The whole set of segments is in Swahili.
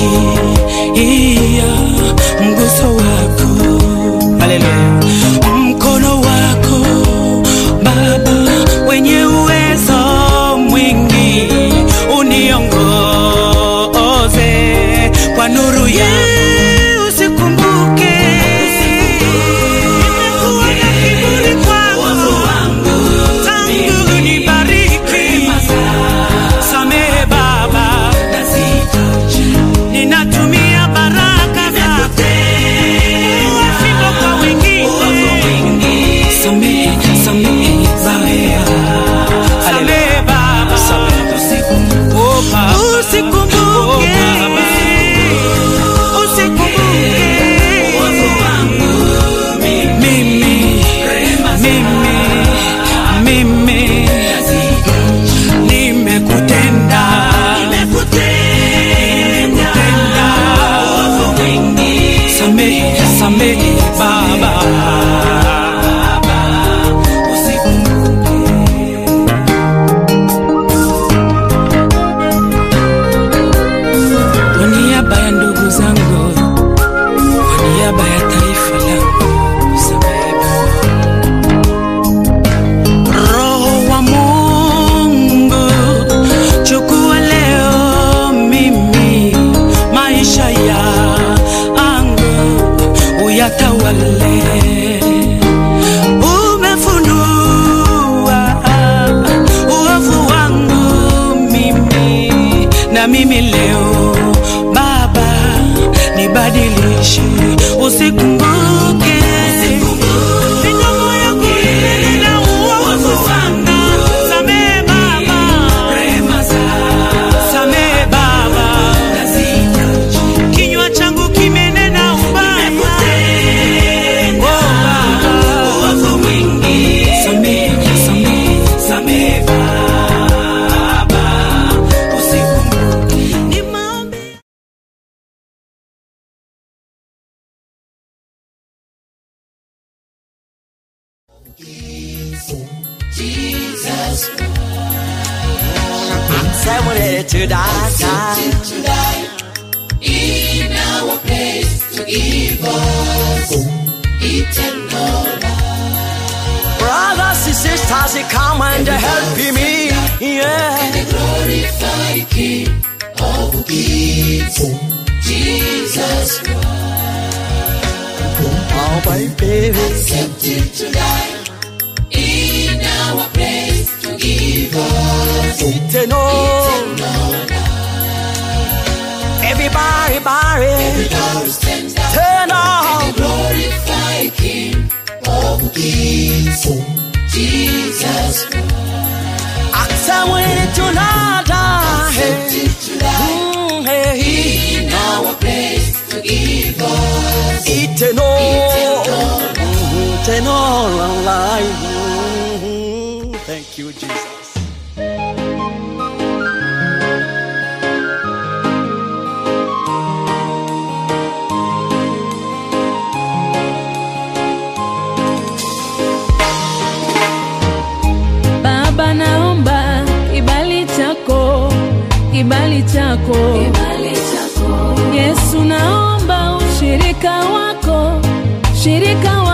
ti. eating on. Everybody, barry. turn on. Glorify King of Kings, Jesus Christ. Accept it mm, to Lord. In our place to give us eating on, eating on. Thank you, Jesus. kibali chako, kibali chako. Yesu naomba ushirika wako, shirika wako.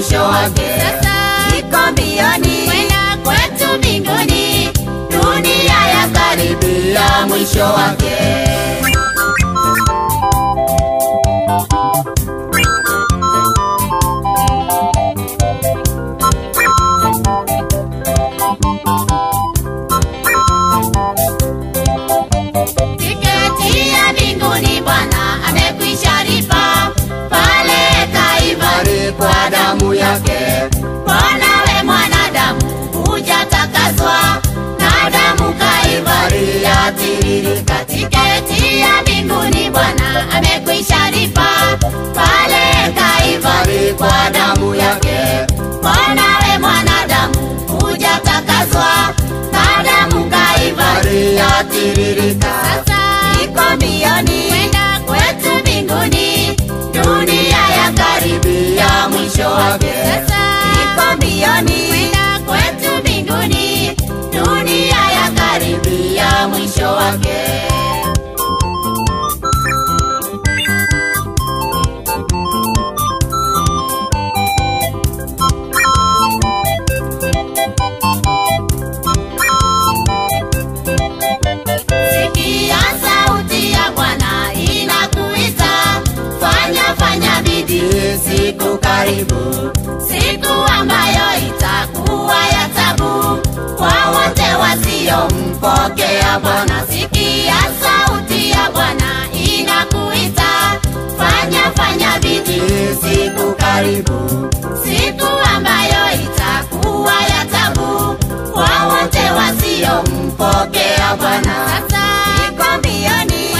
mwisho wake. Sasa iko mbioni kwenda kwetu mbinguni, dunia ya karibia mwisho wake. tiririka, tiketi ya mbinguni Bwana amekuisharifa pale Kaivari kwa damu yake. Mwanawe mwanadamu hujakakazwa, ka damu Kaivari yatiririka. Sasa iko mbioni ya karibia mwisho wake. kufikia mwisho wake. Siku karibu, siku ambayo itakuwa ya tabu. Kwa wote wasio Mpokea Bwana, sikia sauti ya Bwana inakuita, fanya fanya bidii, siku karibu, siku ambayo itakuwa ya tabu. Kwa wote wasiyompokea Bwana. Sasa iko mbioni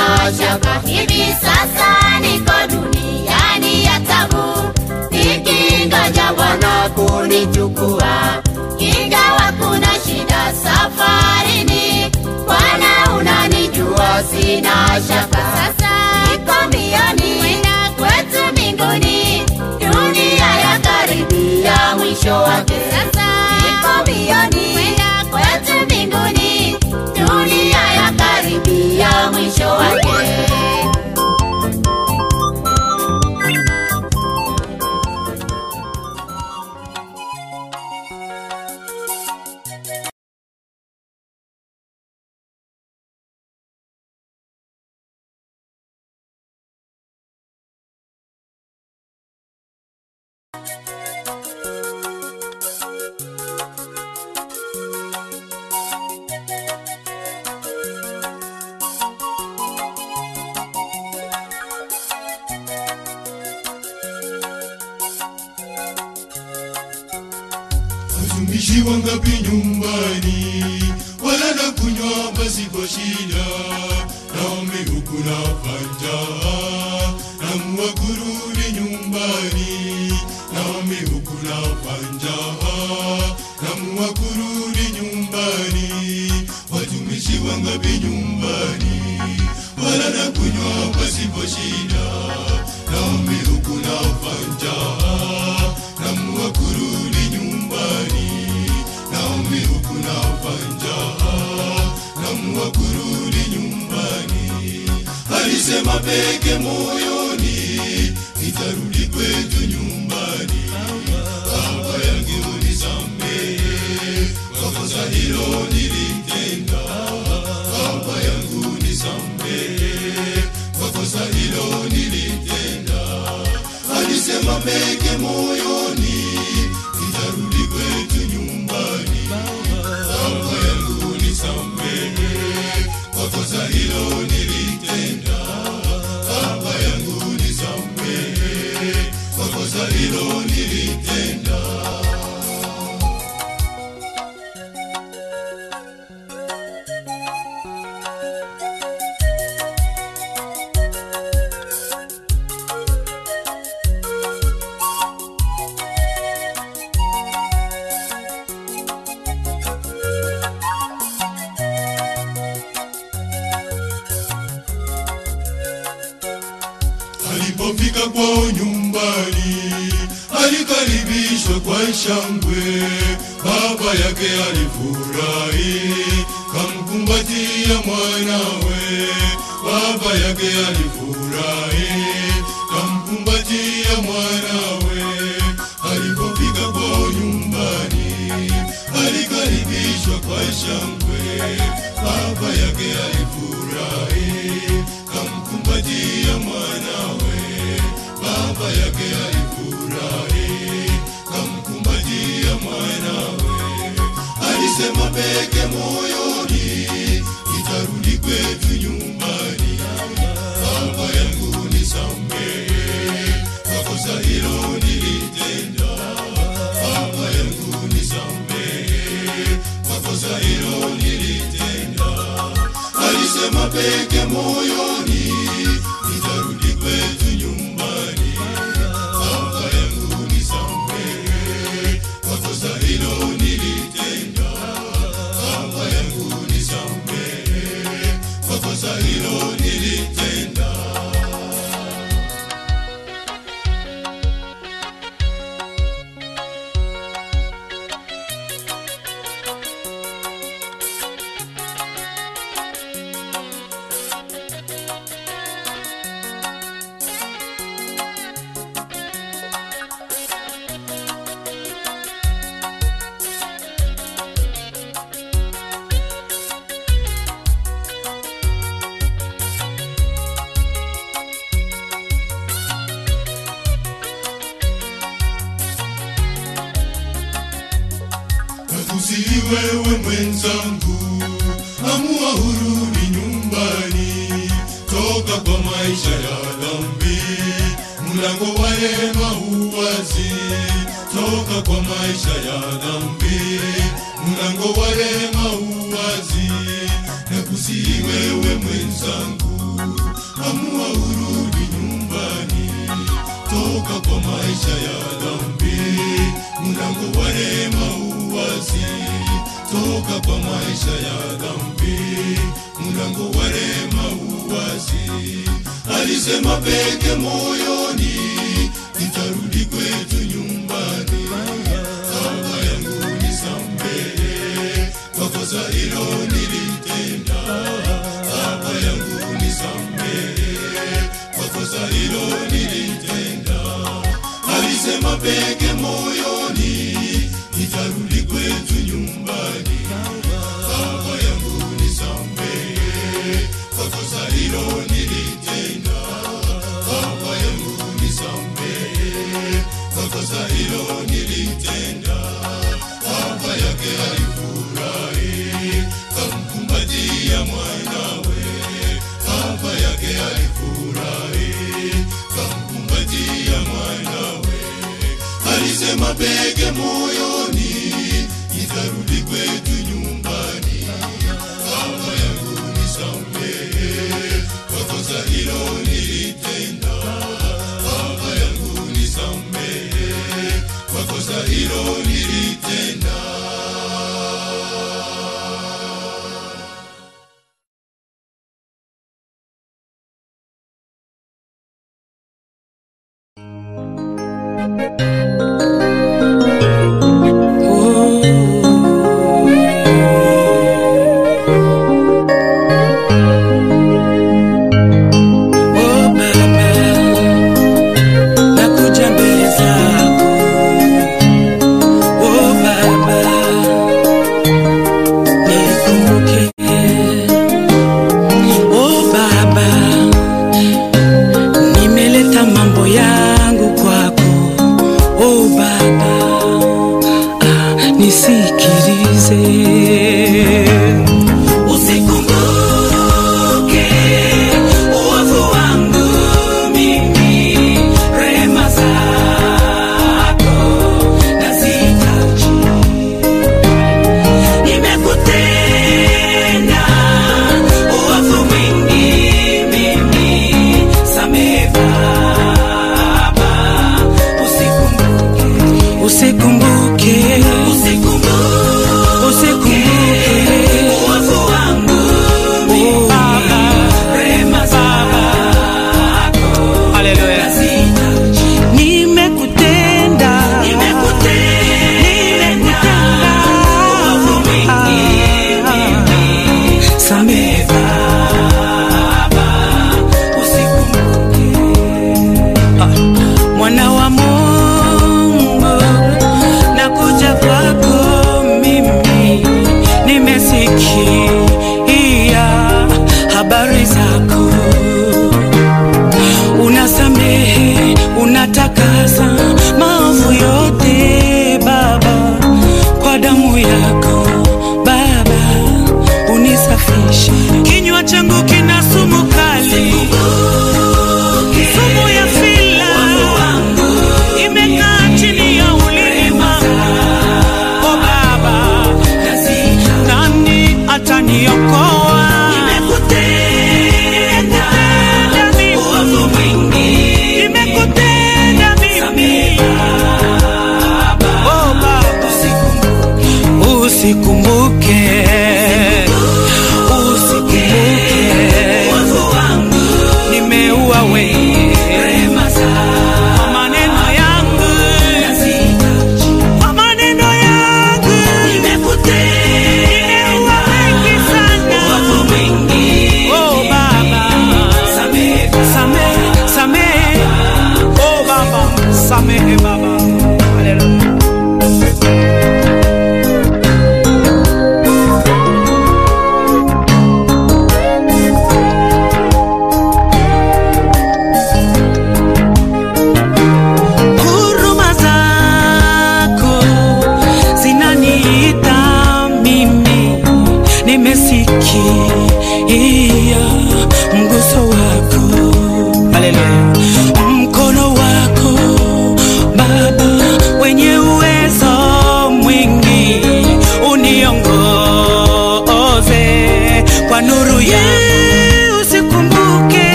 kinyoosha kwa hivi sasa niko duniani ya tabu. Nikingoja Bwana kunichukua. Ingawa kuna shida safarini Bwana unanijua sina shaka. Sasa niko mbioni kwenda kwetu mbinguni. Dunia ya karibia mwisho wake. Sasa niko mbioni kwenda kwetu show again. jiwa ngapi nyumba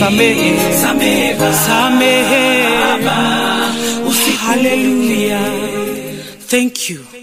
samehe. Samehe samehe. Haleluya thank you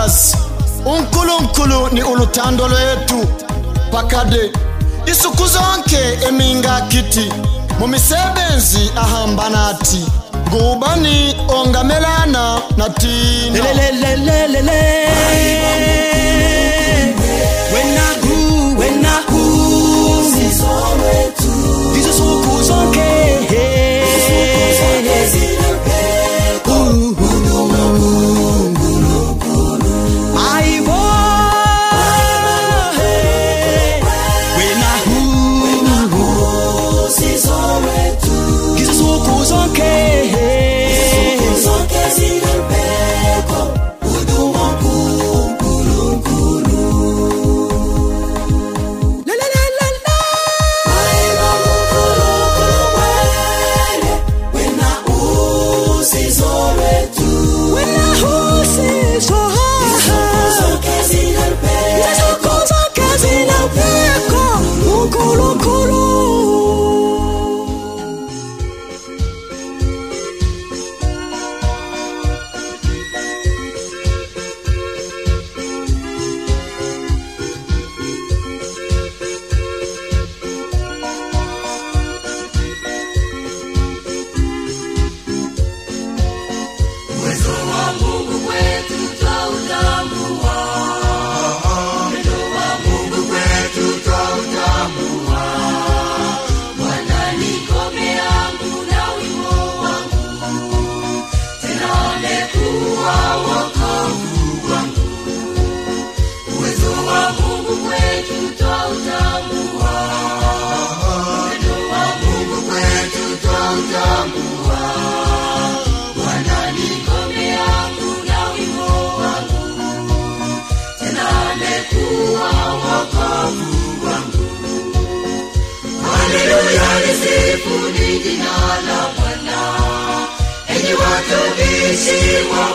Messias uNkulunkulu ni uluthando lwethu pakade isuku zonke emingakithi mumisebenzi ahamba nathi ngubani ongamelana nathina wena gu wena hu she was.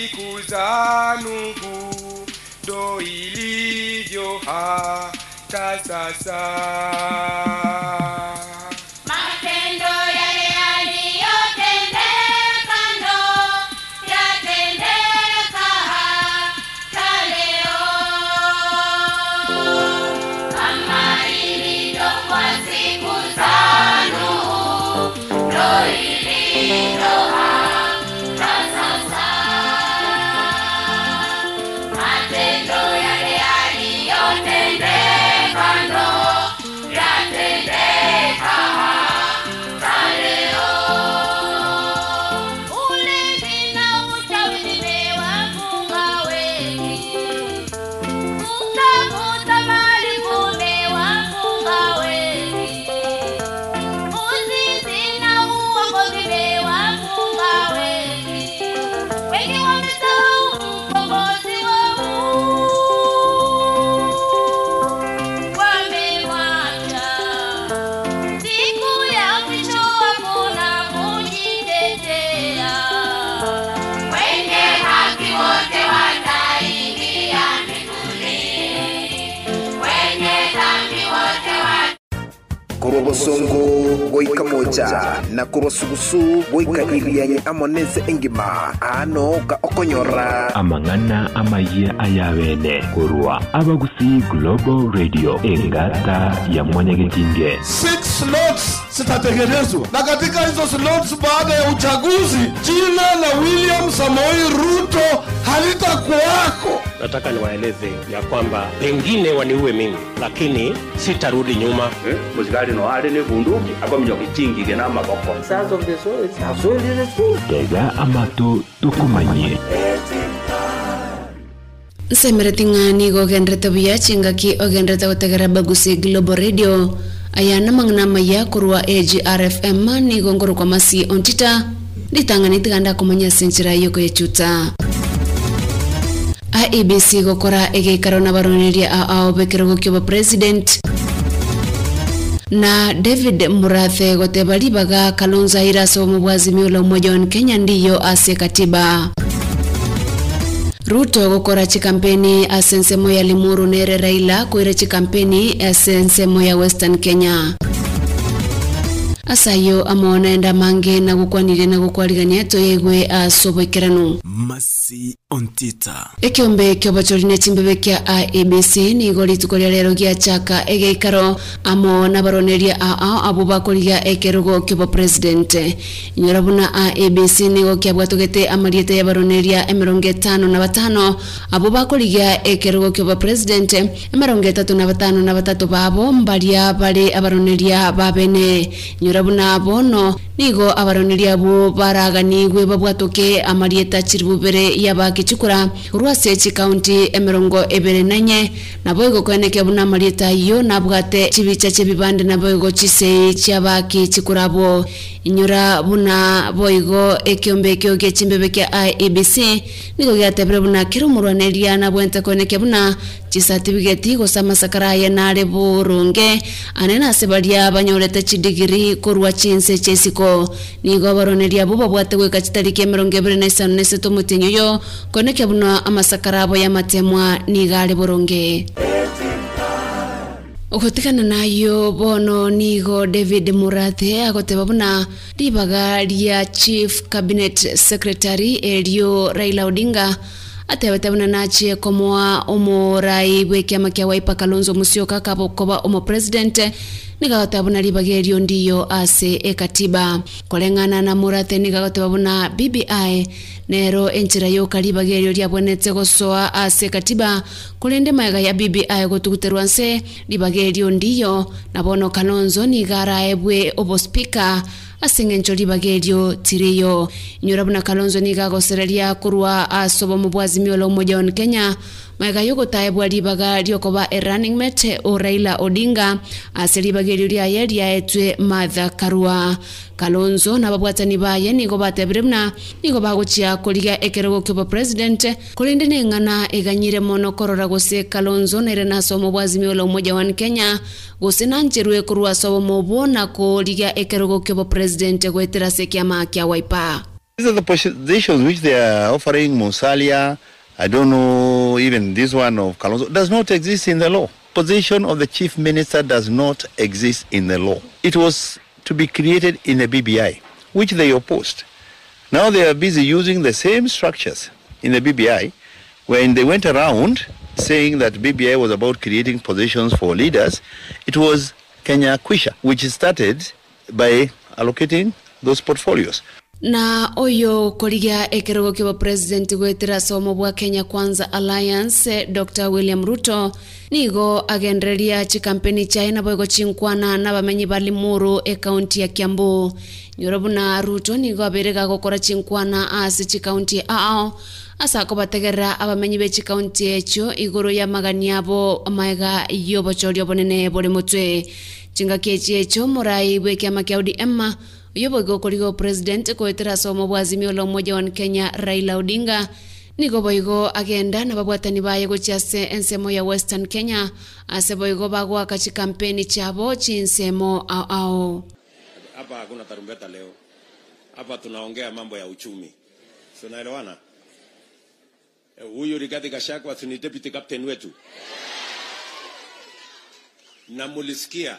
Siku za Nuhu, ndo ilivyo hata sasa. Bosongo boika moja. Na kurosugusu boika irianye amonese engima. Ano ga okonyora. Amang'ana amaye ayabene kurwa abagusi global radio. Engata ya mwanyagetinge six slots zitatengenezwa na katika hizo slots baada ya uchaguzi jina la william samoi ruto halitakuwako nataka niwaeleze ya kwamba pengine waniue mimi lakini sitarudi nyuma. Musikali no ni bunduki akominyokichingige n'amaboko tega amatu tukumanye. Nsemereti ng'ani gogendrete buya chingaki ogendrete gotegera bagusi global radio. Ayana mang'ana maya korwa agrfm nigo ngorokwa masi ontita. Nditang'ani tiganda komanya senchira yoko yechuta IEBC gukora igikaro na baroneria ao bekero kioba president. Na david murathe goteba libaga kalonzo airaso mubwazimio umoja wa kenya ndiyo ase katiba. Ruto gukora chikampeni ase nsemo ya limuru nere raila kwire chikampeni ase nsemo ya western kenya asayo amoonenda mange na gukwanire na gukwarigania toyegwe asoboikerano masi ontita. Ekiombe kiobochorine chimbebe kia IEBC nigo rituko ria rero gia chaka egeikaro. Amo na baroneria ao abo bakorigia ekerogo kiobo president. Inyora buna IEBC nigo kiabwatogete amariete ya baroneria emerongo etano na batano. Abo bakorigia ekerogo kiobo president emerongo etatu na batano na batatu babo mbaria bari abaroneria babene inyora buna bono nigo abaroneria abo baraganigwe babwatoke amarieta chiribubere yabakichukura urwase county emerongo ebere nanye. Nabo igokweneke buna amarieta iyo nabwate chibicha chebibande nabo igo chisei chiabaki chikurabo inyura buna boigo ekiombe ekio gia chimbebe kia IEBC nigo giatebire buna kirumurwaneria nabwente kweneke buna chisatifigeti gosamasakaraye nare burunge. Anene ase baria banyorete chidigiri korwa chinse chesiko. Nigo baroneria bo babwate gwika chitariki emerongo ebere na isano na eseto omotinyo yo koneke buna amasakara abo yamatemwa nigare burunge. Ogotigana nayo bono nigo david murathe agoteba buna ribaga ria chief cabinet secretary erio raila odinga atebete buna nachie komoa omorai bwe kiama kia waipa kalonzo musyoka kabokoba omo president nigagoteba buna ndiyo ase ekatiba koleng'ana na murathe nigagoteba bbi nero enchira yoka ribaga erio riabwenete gosoa ase ekatiba kulinde maega ya bbi gotuguterwa nse ribagerio ndiyo nabono kalonzo nigaraebwe obospika asing'encho ribaga erio tiriyo inyora buna kalonzo nigagosereria kurwa asobo mobwazimi ola la umoja wa kenya maega yogotayebwa ribaga riokoba erunning mate o raila odinga. Ase ribaga erio riaye riaetwe martha karua. Kalonzo na babwatani baye nigo batebire buna nigo bagochia koriga ekerogo kiobo president. Kulinde ne ng'ana eganyire mono korora gose kalonzo nere nasomo bwazimio la umoja wan kenya. Gose nancherwe kurwa sobo mobo na koriga ekerogo kiobo president gwetera se kiama kia waipa These are the positions which they are offering Musalia. I don't know, even this one of Kalonzo does not exist in the law. Position of the chief minister does not exist in the law. It was to be created in a BBI, which they opposed. Now they are busy using the same structures in the BBI when they went around saying that BBI was about creating positions for leaders. It was Kenya Kwisha, which started by allocating those portfolios. Na oyo korigia ekerogo kibo president gwetera somo bwa kenya kwanza alliance dr. William ruto nigo agendereria chikampeni chae nabo igo chinkwana na bamenyi bali limuru ekaunti ya kiambu. Nyoro buna ruto nigo abere gukora chinkwana ase chikaunti ao asa akobategerera abamenyi be chikaunti echo iguru ya magani abo maega yobochorio bonene buri mutwe. Chingaki echi echo morai bwe kiama kia odm uyo boigo korigo president kwetera somo bwa azimio la umoja kenya raila odinga. Nigo boigo agenda na babwatani baye gochiase ensemo ya western kenya. Ase boigo bagwaka chikampeni chabo chinsemo ao ao hapa hakuna tarumbeta leo. Hapa tunaongea mambo ya uchumi. Eh, huyu Rigathi Gachagua ni deputy captain wetu? Na mulisikia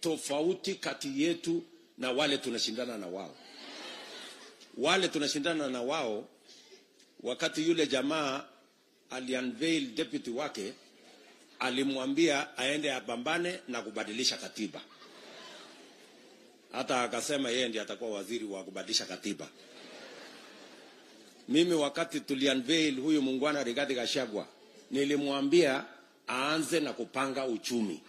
tofauti kati yetu na wale tunashindana na wao. Wale tunashindana na wao, wakati yule jamaa aliunveil deputy wake, alimwambia aende apambane na kubadilisha katiba, hata akasema yeye ndiye atakuwa waziri wa kubadilisha katiba. Mimi wakati tuliunveil huyu muungwana Rigathi Gachagua, nilimwambia aanze na kupanga uchumi.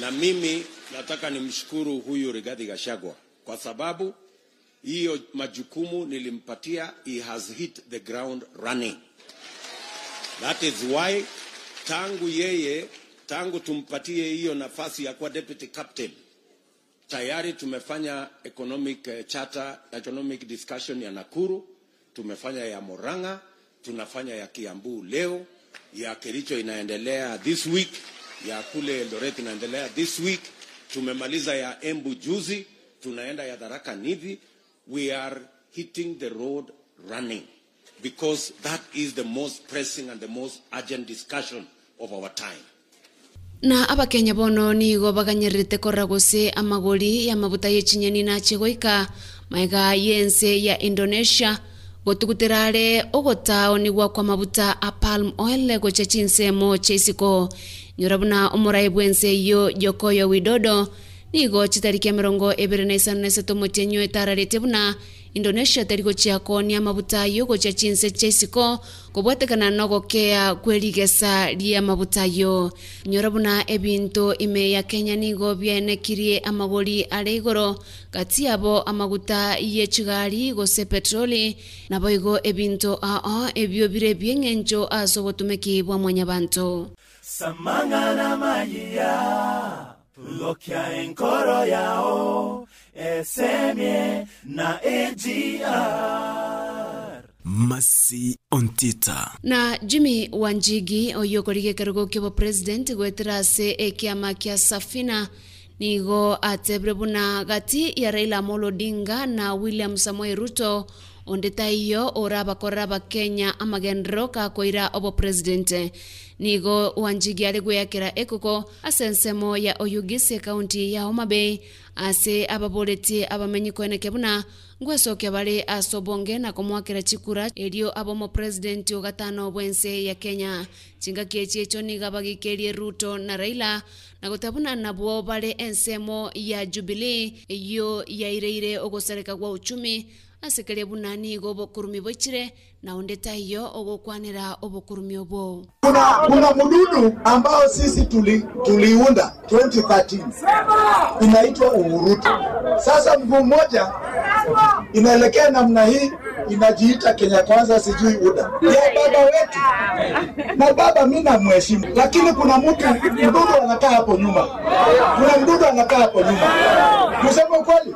Na mimi nataka nimshukuru huyu Rigathi Gachagua kwa sababu hiyo majukumu nilimpatia, he has hit the ground running. That is why tangu yeye tangu tumpatie hiyo nafasi ya kuwa deputy captain tayari tumefanya economic eh, charter, economic discussion ya Nakuru, tumefanya ya Murang'a, tunafanya ya Kiambu leo, ya Kericho inaendelea this week ya kule Eldoret inaendelea this week. Tumemaliza ya Embu juzi, tunaenda ya Tharaka Nithi. We are hitting the road running because that is the most pressing and the most urgent discussion of our time. na abakenya bono nigo baganyerete korra gose amagori ya mabuta yechinyeni na goika maiga yense ya indonesia gotugutirare ogotao nigwa kwa mabuta a palm oil gocha chinsemo cheisiko nyora buna omorai bwense iyo yokoyo widodo nigo chitarikia mirongo ibiri na isano na isatu motienyo etararete buna. Indonesia tari gochia konia mabuta yo gocha chinse cheisiko gobwatekana nogokea kwerigesa ria mabuta yo. Nyora buna ebinto ime ya kenya nigo biaenekirie amagori are igoro gati abo amaguta yechigari gose petroli nabo igo ebinto aa ebio bire bieng'encho ase obotumeki bwa mwanya banto samangana mayiya lokya enkoro yao esemie na AGR Masi Ontita. na jimmy wanjigi oyo korige karugo kiobo president gwetera ase ekiama kia safina nigo atebire buna gati ya raila amolo odinga na william samoei ruto onde taiyo orabakorera bakenya amagendero kakoira obo president nigo wanjigi ari gweyakera ekoko ase ensemo ya oyugisi kaunti ya homa bay. Ase ababoretie abamenyi koeneke buna ngwesokia asobonge ase na komwakera chikura erio abomo president ogatano bwense ya kenya. Chingaki echi echo niga bagikerie ruto na raila. Na gotabuna nabwo bare ensemo ya jubilee eyo yaireire ogosareka gwa uchumi asekeria buna nigo obokurumi boichire na onde taiyo ogokwanera obokurumi obwo. Kuna, kuna mdudu ambao sisi tuli, tuliunda 2013 inaitwa uhurutu. Sasa mguu mmoja inaelekea namna hii, inajiita Kenya Kwanza, sijui UDA. Ya baba wetu, na baba mi namheshimu, lakini kuna mtu mdudu anakaa hapo nyuma, kuna mdudu anakaa hapo nyuma, kusema ukweli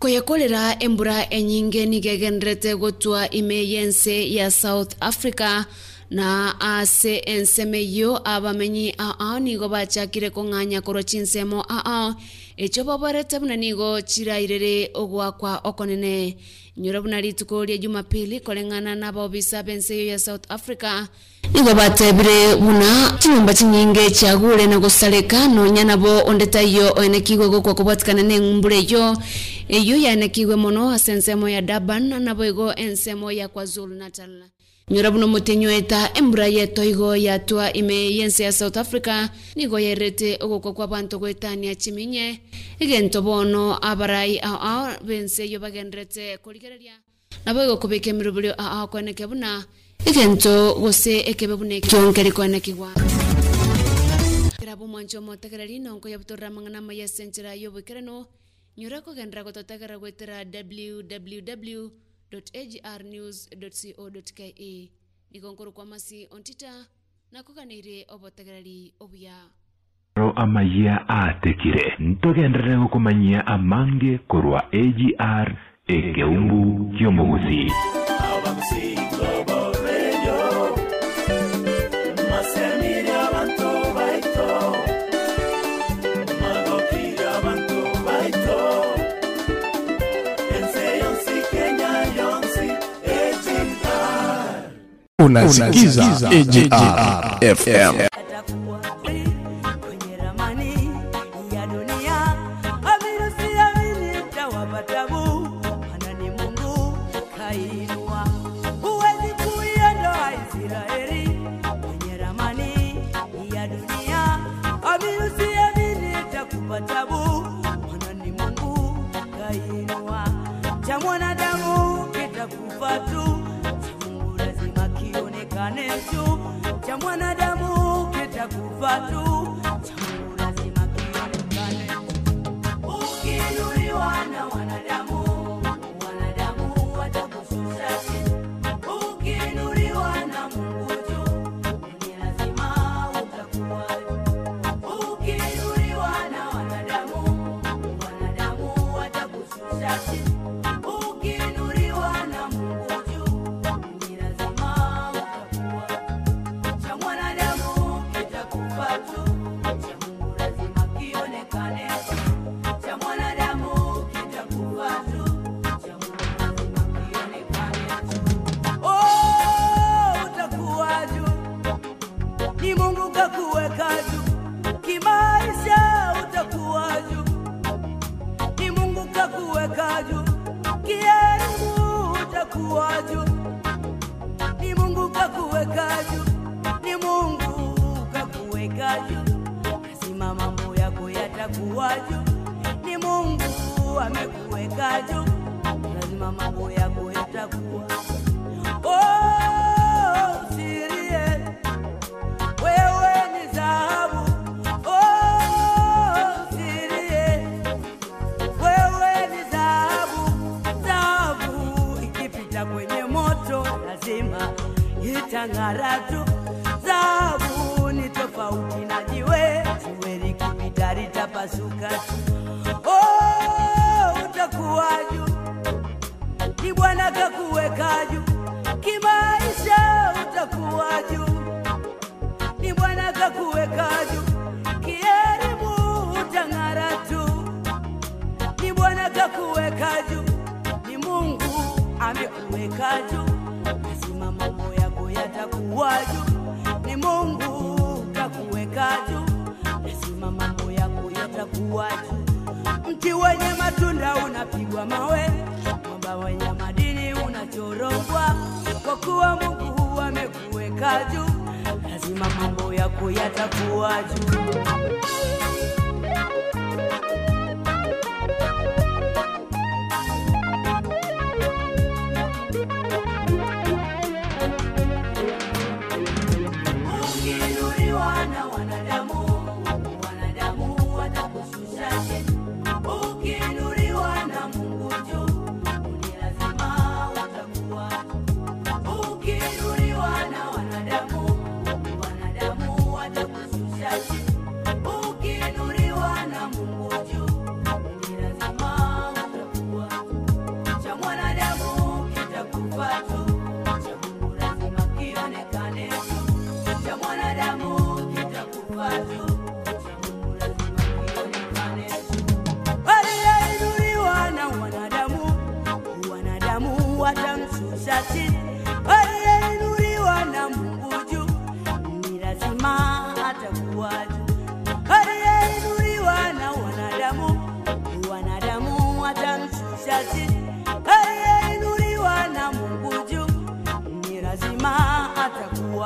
kuyekolera embura enyinge nigegenderete gotwa ime yense ya south africa na ase enseme yo abamenyi ao nigo bachakire kong'anya korwa chinsemo aao echo baborete buna nigo chirairere ogwakwa okonene nyora buna rituko ria jumapili koleng'ana na baobisa bense yo ya south africa. Nigo batebire buna chinyumba chinyinge chiagure na gosareka nonya nabo onde taiyo oenekiwe gokwa kobwatikana na eng'umbura eyo eyo yanekiwe mono ase ensemo ya durban nabo igo ensemo ya kwazulu natal nyora buno mutinyweta embura yeto igo yatwa ime yense ya south africa. Nigo yairete ogokwa kwa banto gwetania chiminye. Egento bono abarai ao ao bense yo bagenderete korigereria nabo igo kubika ao aa kweneke buna egento gose ekebe buna ekionkeri kwenekigwa kirabu mwancho motegereri nonko yabutorera mang'ana maya senchera yobwikereno nyora kogendera gototegera gwetera www agrnews.co.ke nigonkuru kwa masi ontita nakoganĩire obotegereri obuya. Ro amayia atekire. Ntogenderere gukumanyia amange korwa agr ekeumbu kiomugusi unasikiza AJR FM. Cha mwanadamu kitakufa tu kielimu juu, ni Mungu kakuweka juu, ni Mungu kakuweka juu, lazima mambo yako yatakuwa juu, ni Mungu amekuweka juu, lazima mambo yako yatakuwa. Oh, ikipita kwenye moto lazima itang'ara tu. Dhahabu ni tofauti na jiwe, jiwe likipita litapasuka tu. Oh, utakuwa juu, ni Bwana kakuweka juu. Kimaisha utakuwa juu, ni Bwana kakuweka juu, kielimu utang'ara tu, ni Bwana kakuweka juu, Amekuweka juu, lazima mambo yako yatakuwa juu, ni Mungu kakuweka juu, lazima mambo yako yatakuwa juu. Mti wenye matunda unapigwa mawe, mwamba wenye madini unachorogwa, kwa kuwa Mungu amekuweka juu, lazima mambo yako yatakuwa juu.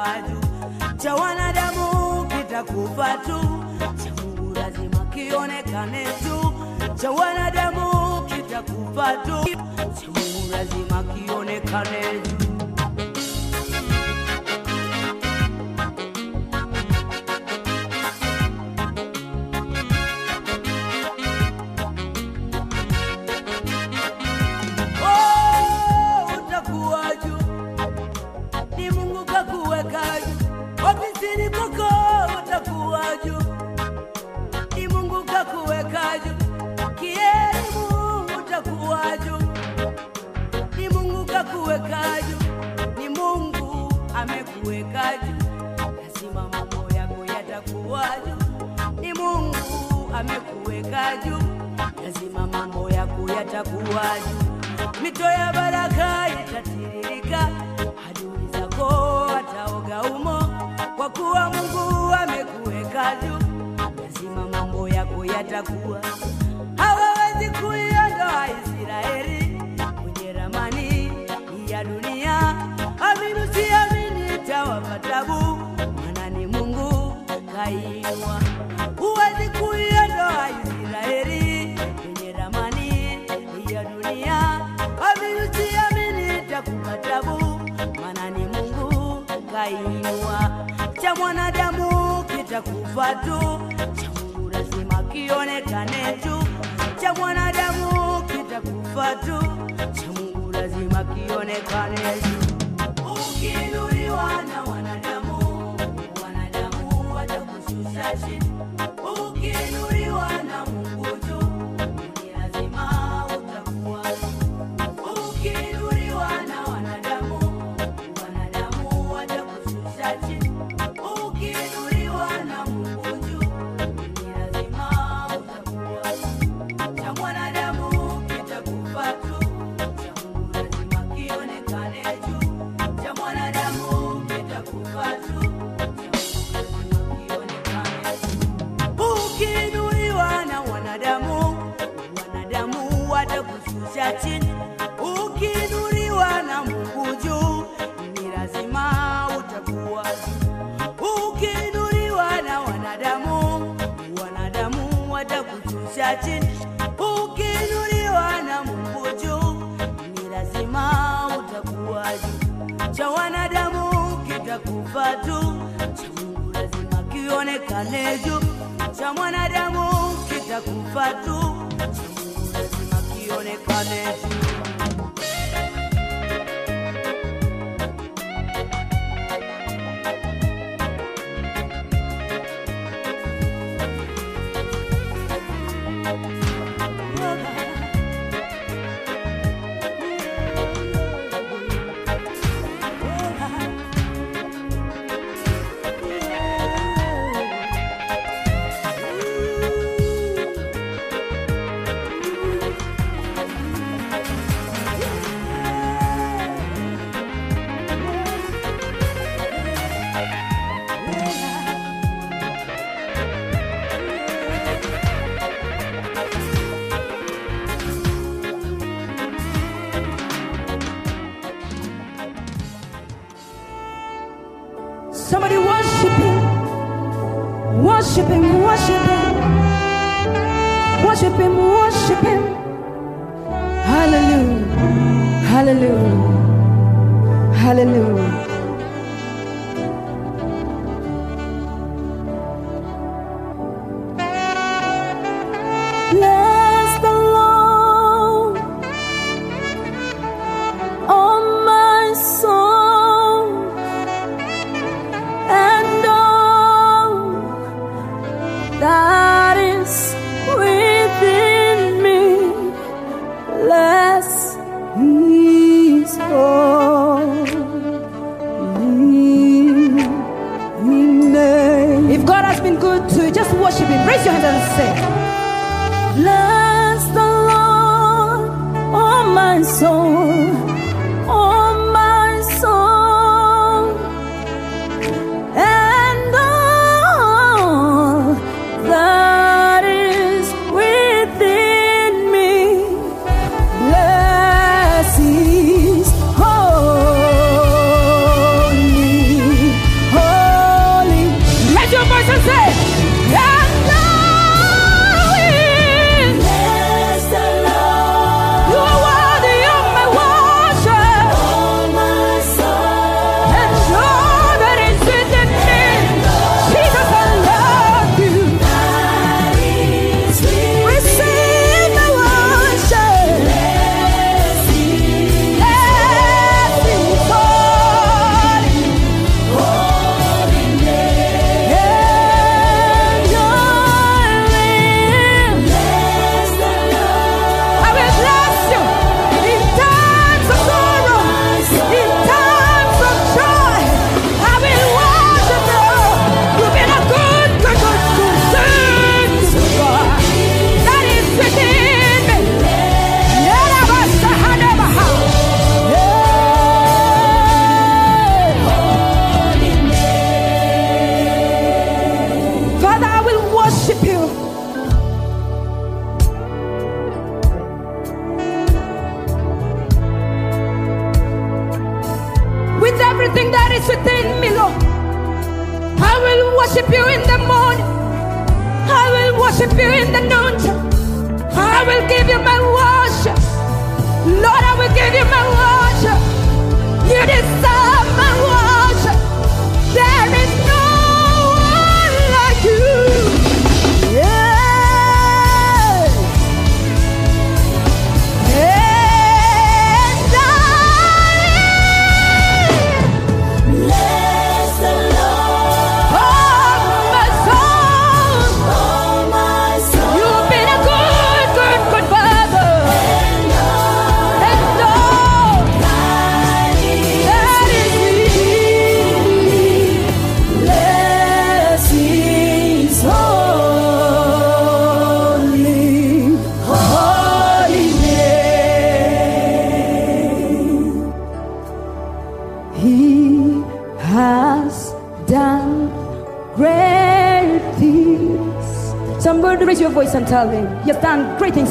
Atakuwa juu. Cha wanadamu kitakufa tu, cha Mungu lazima kionekane tu. Cha wanadamu kitakufa tu, cha Mungu lazima kionekane tu. Juu. Lazima mambo yako yatakuwa juu, ni Mungu amekuweka juu. Lazima mambo yako yatakuwa juu. Mito ya baraka itatiririka, adui zako wataoga umo, kwa kuwa Mungu amekuweka juu. Lazima mambo yako yatakuwa, usiamini, itawapa tabu, maana ni Mungu kainua. Huwezi kuiondoa Israeli kwenye ramani ya dunia. Amini usiamini, itakupa tabu, maana ni Mungu kainua. Cha mwanadamu kitakufa tu, cha Mungu lazima kionekane tu. Cha mwanadamu kitakufa tu, cha Mungu lazima kionekane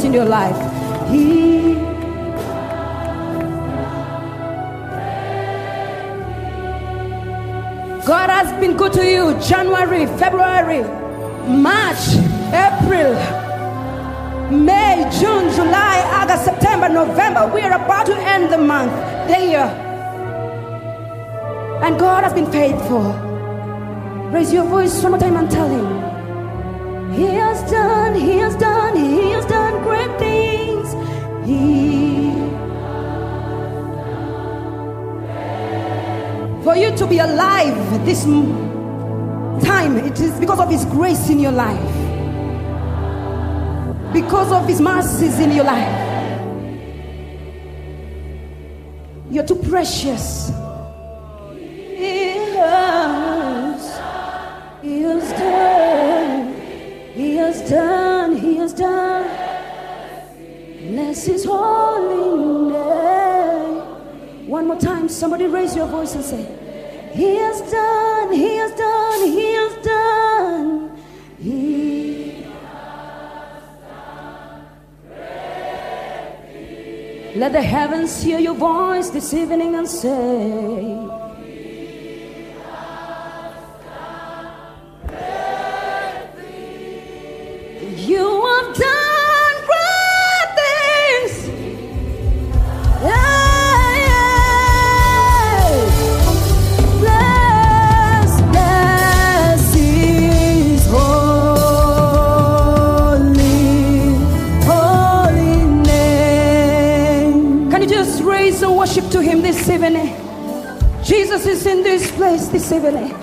in your life. His grace in your life, because of His mercies in your life. You're too precious. He has, he has done, he has done, he has done. Bless his holy name. One more time, somebody raise your voice and say, He has done, he has done, he let the heavens hear your voice this evening and say, Espírito Santo.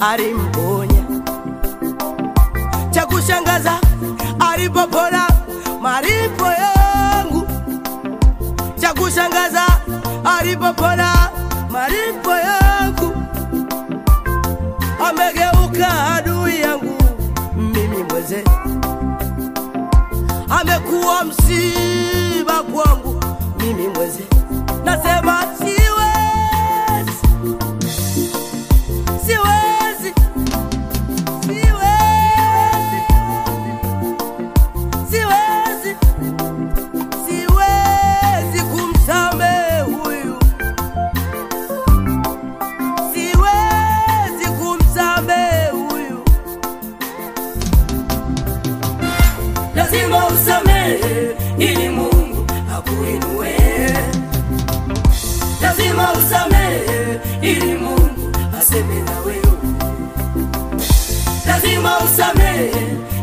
alimponya. Cha kushangaza alipopona maripo yangu, cha kushangaza alipopona maripo yangu, amegeuka adui yangu mimi mweze, amekuwa msiba kwangu mimi mweze, nasema si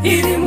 ili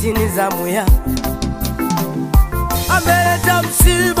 basi ni zamu ya. Ameleta msiba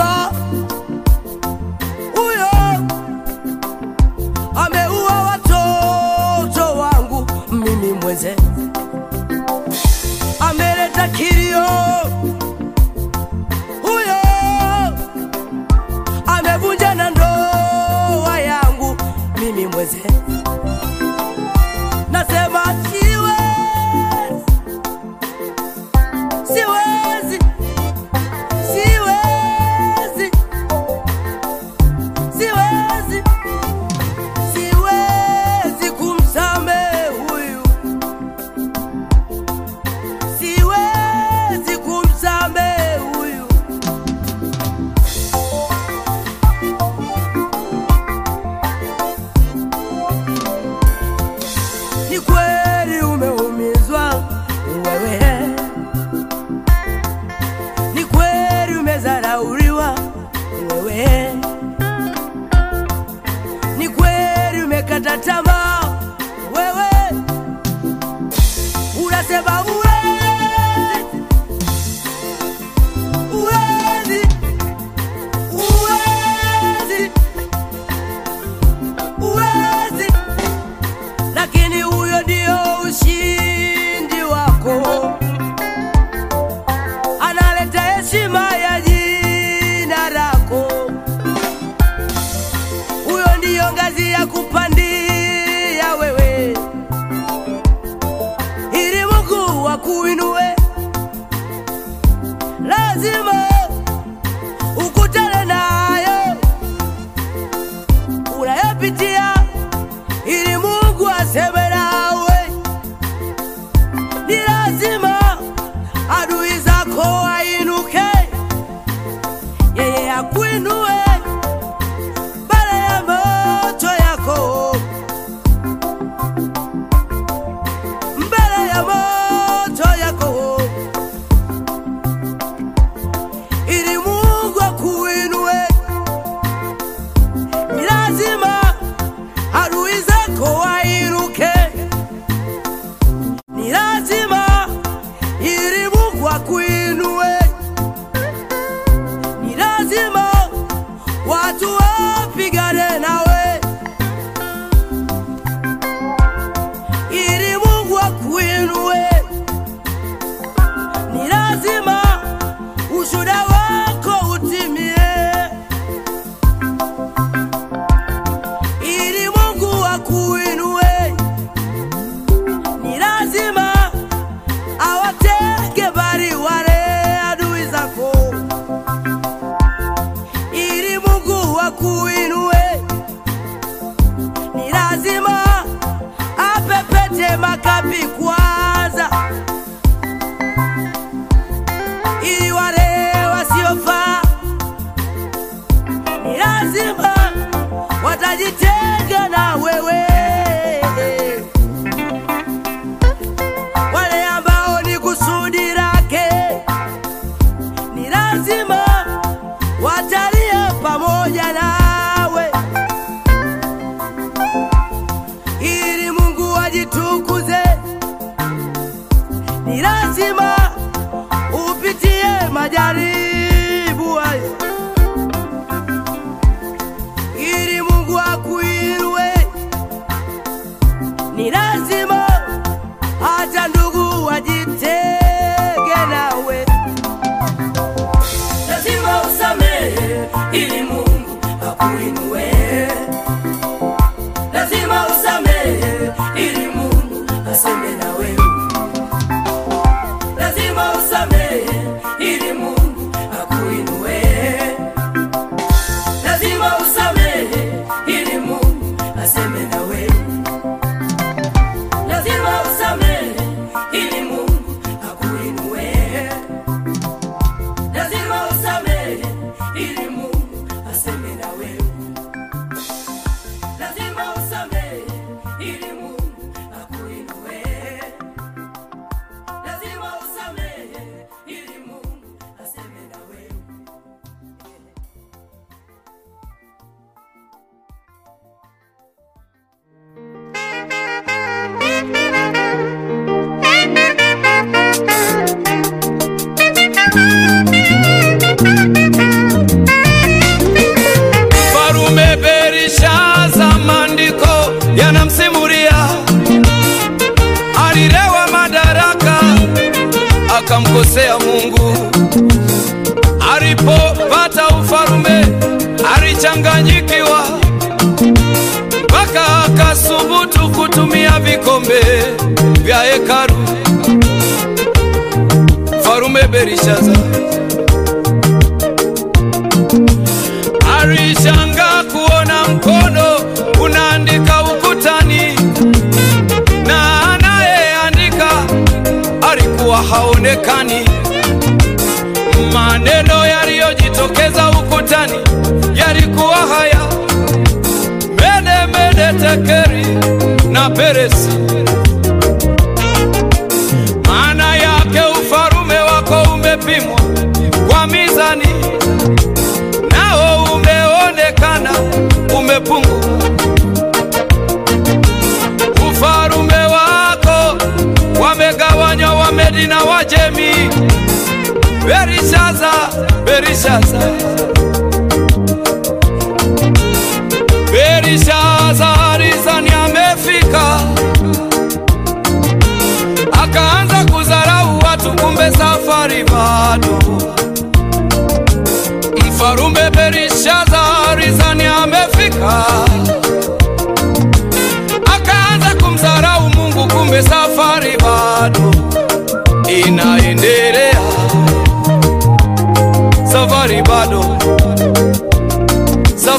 risata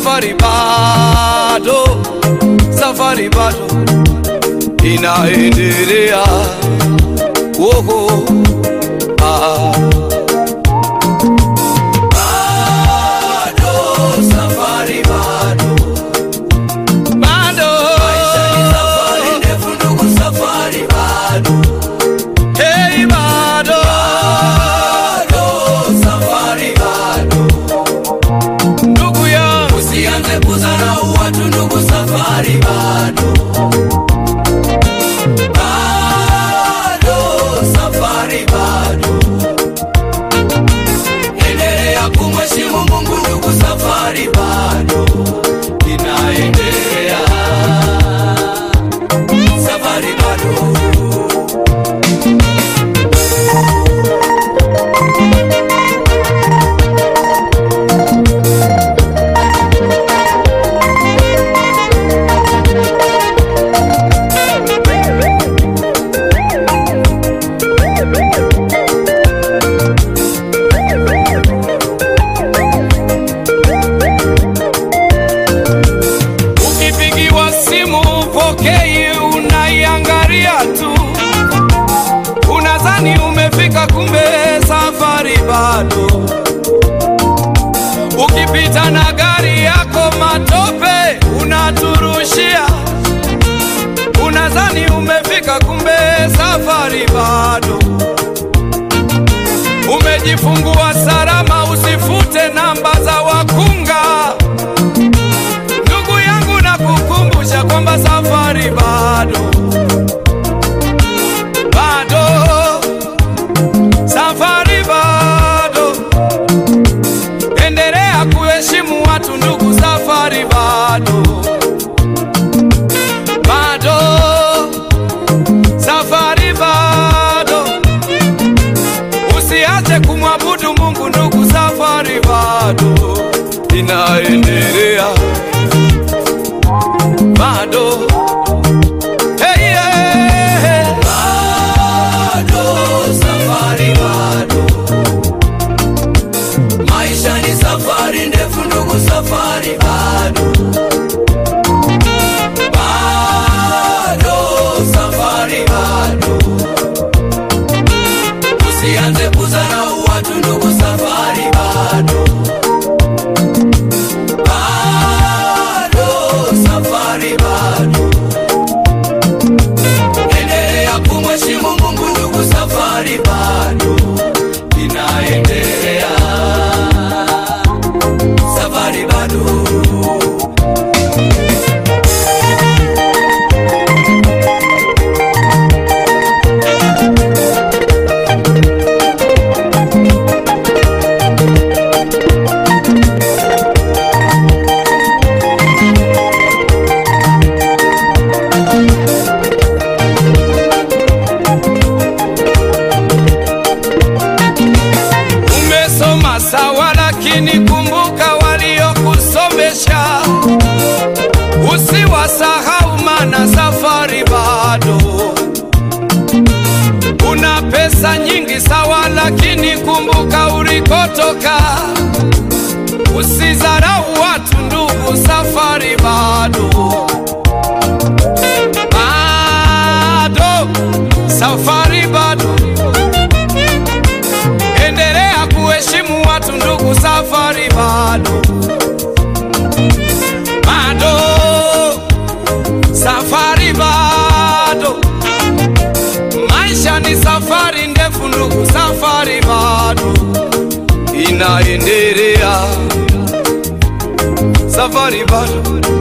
safari bado, safari bado inaendelea. Woho ah. ah. Ukipita na gari yako matope unaturushia, unazani umefika, kumbe safari bado, umejifungua did it. Safari bado hey,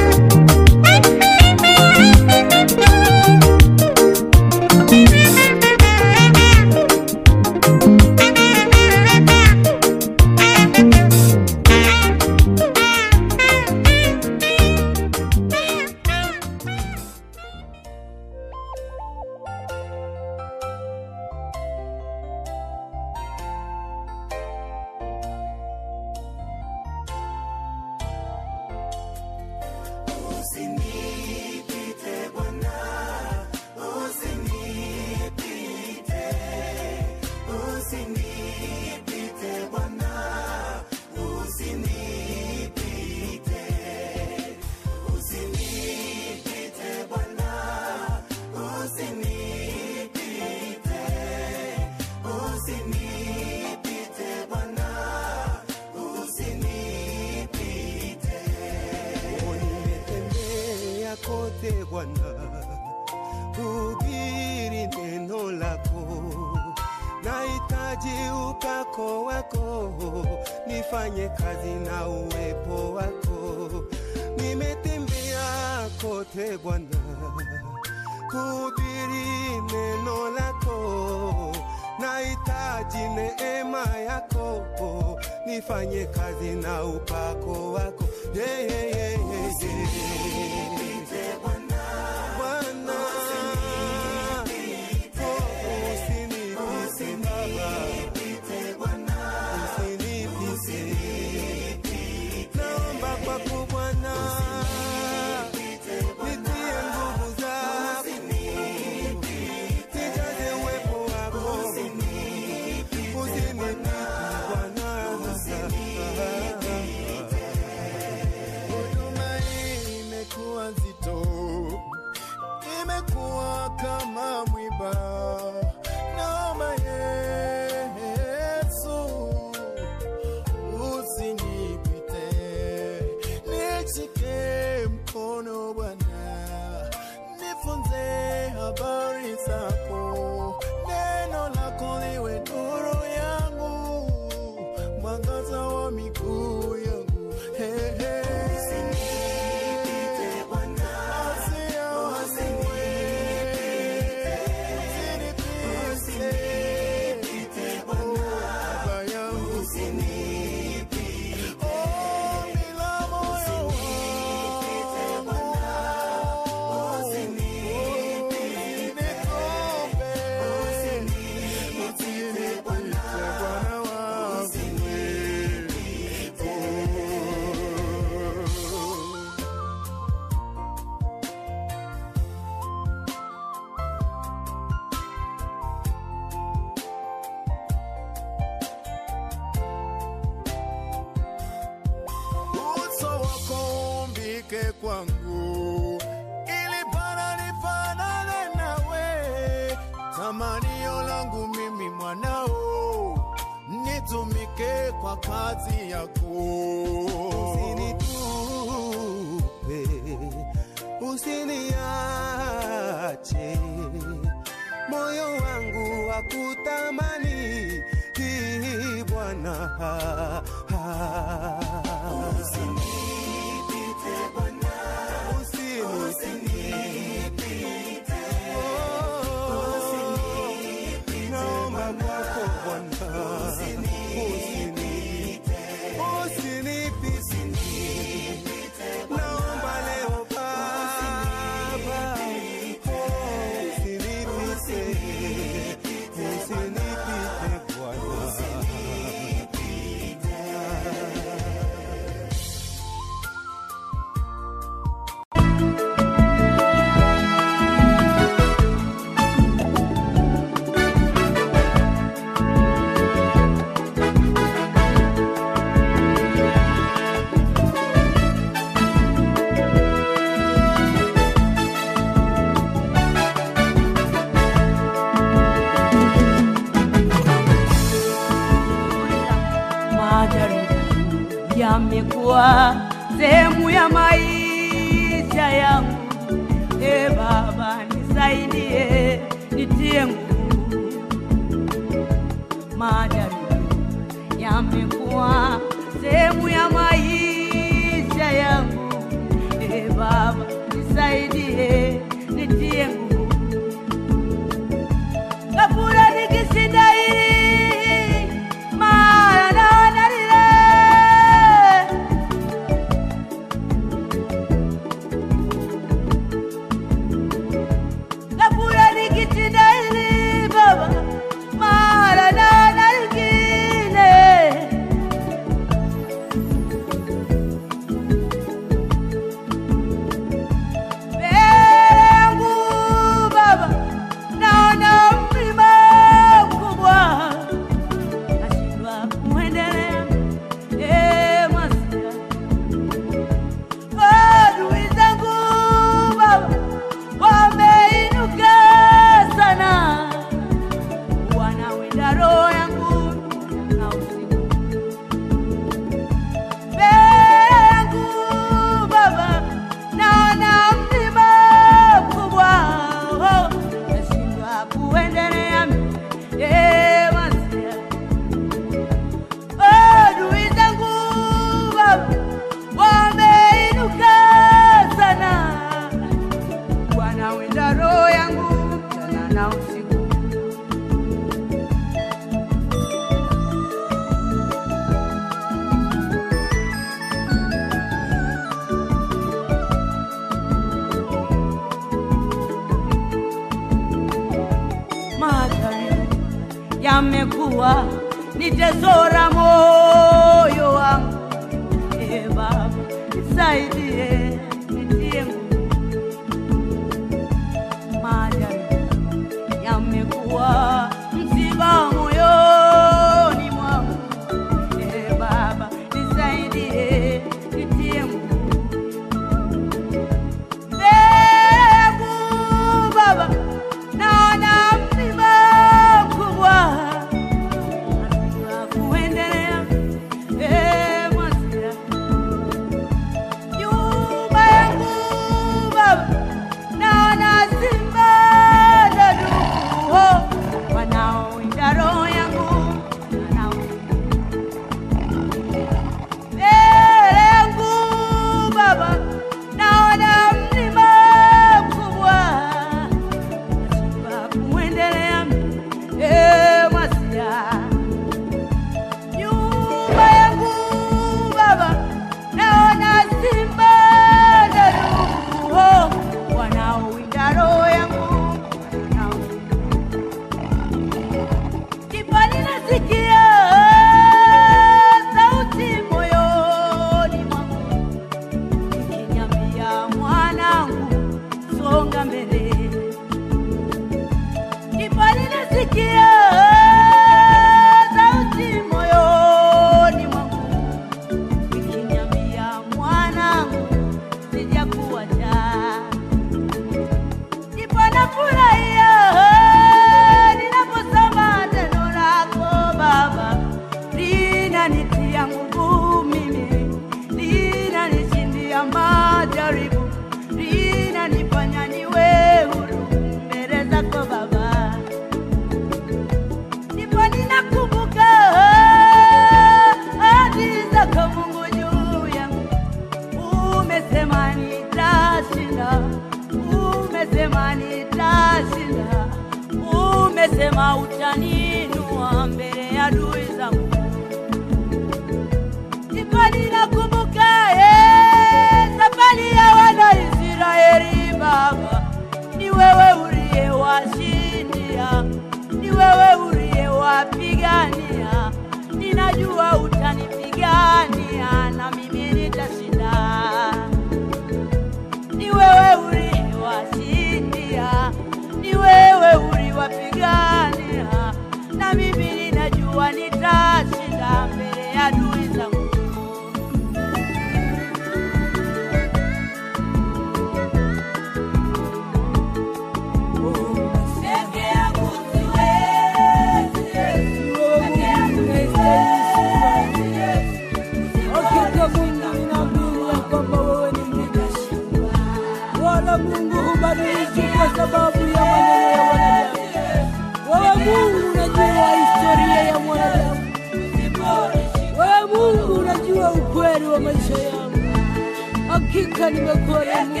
Hakika nimekuwa Mungu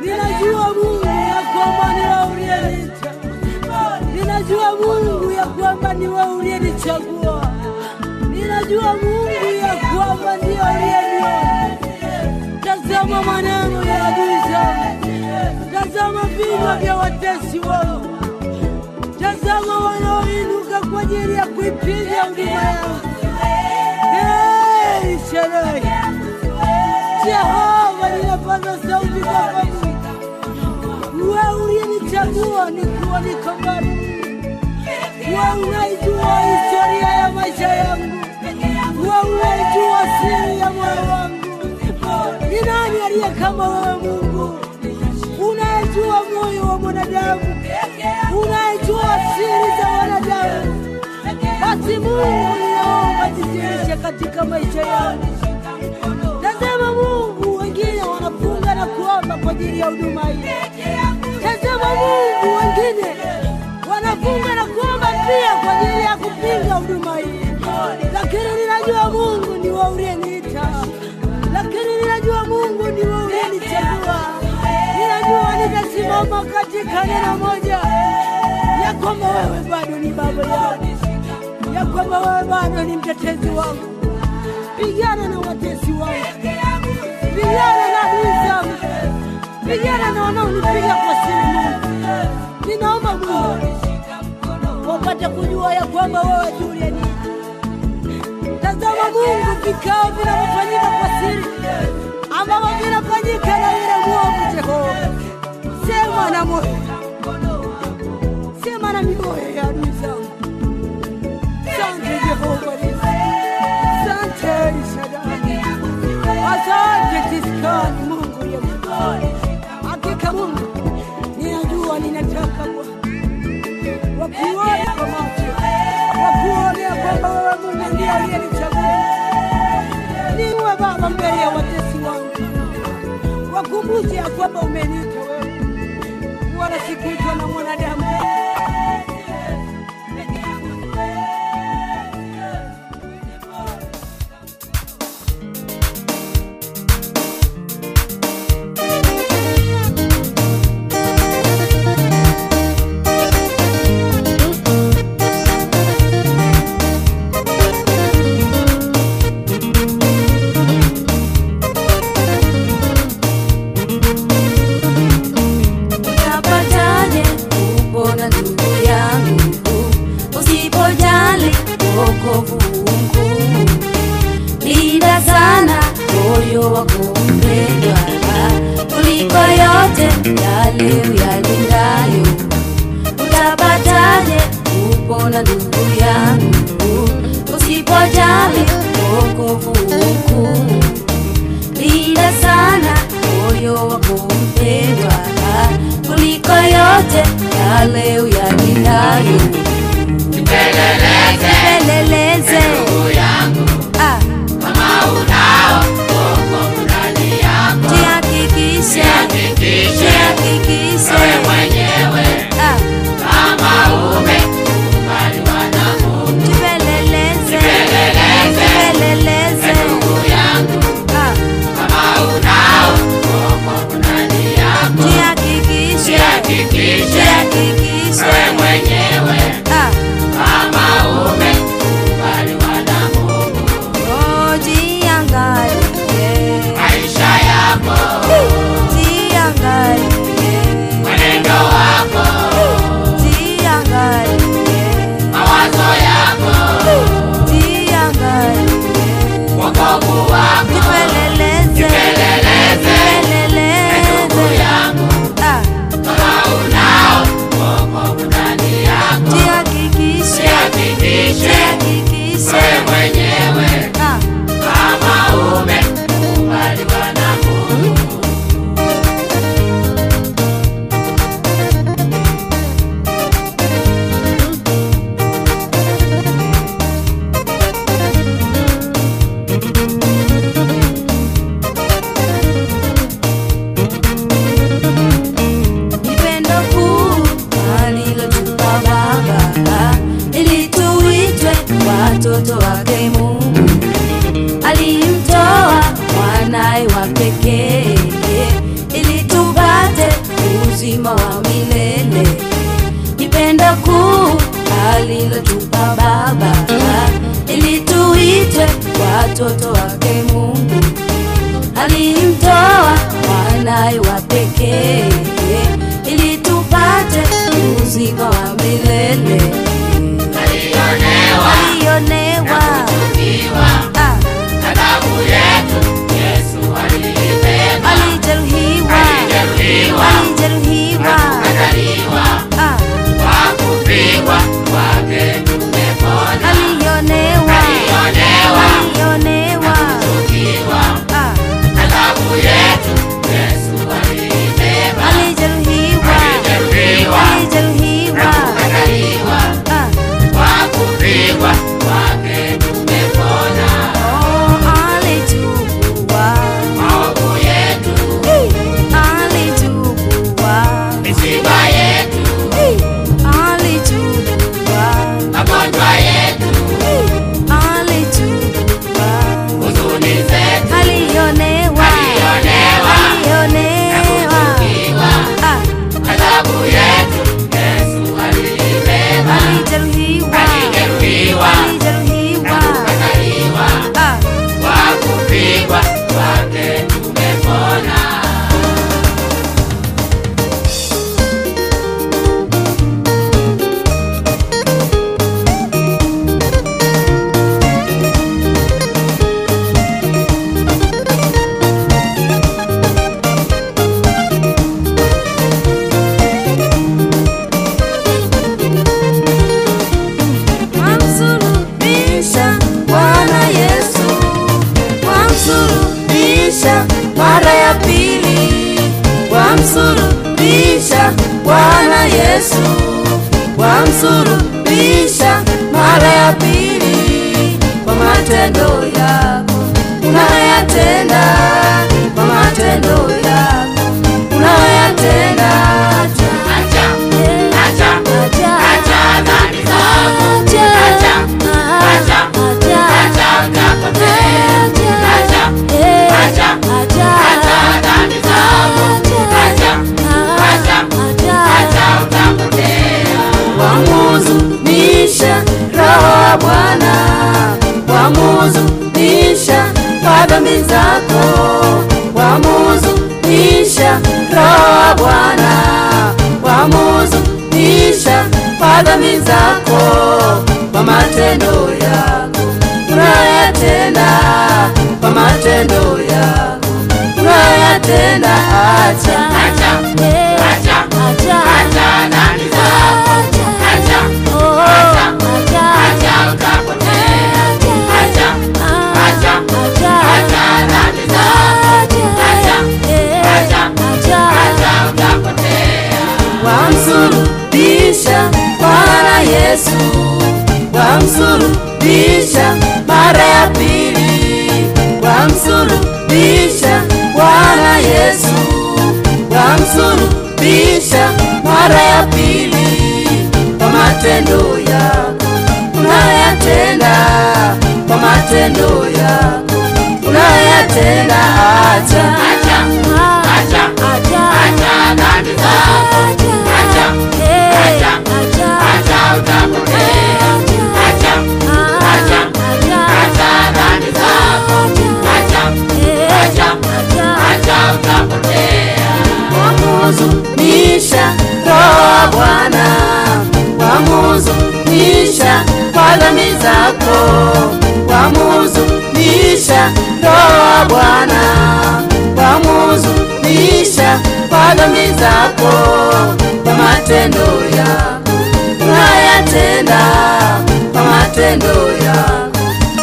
Ninajua Mungu ya kwamba ni wewe uliyeniita. Ninajua Mungu ya kwamba ni wewe uliyenichagua. Ninajua Mungu ya kwamba ndiye uliyeniona. Tazama maneno ya adui zangu, tazama vinywa vya watesi wangu, tazama wanaoinuka kwa ajili ya kuipiga huduma yangu. Sherehe Jehova, ninapaza sauti kwako wewe uliyenichagua nikiwa niko bado. Wewe unaijua historia ya maisha yangu, wewe unaijua siri ya moyo wangu. Ni nani aliye kama wewe Mungu, unayejua moyo wa mwanadamu, unayejua siri za wanadamu? Basi Mungu, jidhihirishe katika maisha yangu. Tazama Mungu, wengine wanafunga na kuomba kwa ajili ya huduma hii. Tazama Mungu, wengine wanafunga na kuomba pia kwa ajili ya kupinga huduma hii, lakini ninajua Mungu ni wa uliyeniita, lakini ninajua Mungu ni wa ulienichagua. Ninajua nitasimama katika neno moja ya kwamba wewe bado ni baba yangu, ya kwamba wewe bado ni mtetezi wangu. Pigana na watesi wangu, pigana na adui zangu, pigana na wanaonipiga kwa simu. Ninaomba Mungu wapate kujua ya kwamba wewe juu uliyeniita. Tazama Mungu, vikao vinavyofanyika kwa siri ambavyo vinafanyika na yule mwovu Jehova, sema na moyo, sema na mioyo ya wakumbuke ya kwamba umeniita wewe, wala sikuitwa yale yalindayo, Utapataje kupona ndugu yangu usipojali wokovu mkuu? Linda sana moyo wako mpendwa kuliko yote yale uyalindayo.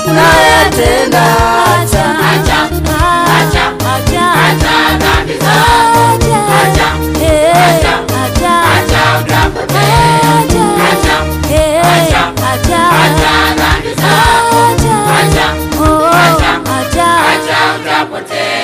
unayatenda acha. Acha. Acha. Acha. Acha. Dhambi zako acha. Acha. Acha. Acha. Unapotea acha. Acha. Acha. Acha. Acha dhambi zako acha. Acha. Acha. Acha unapotea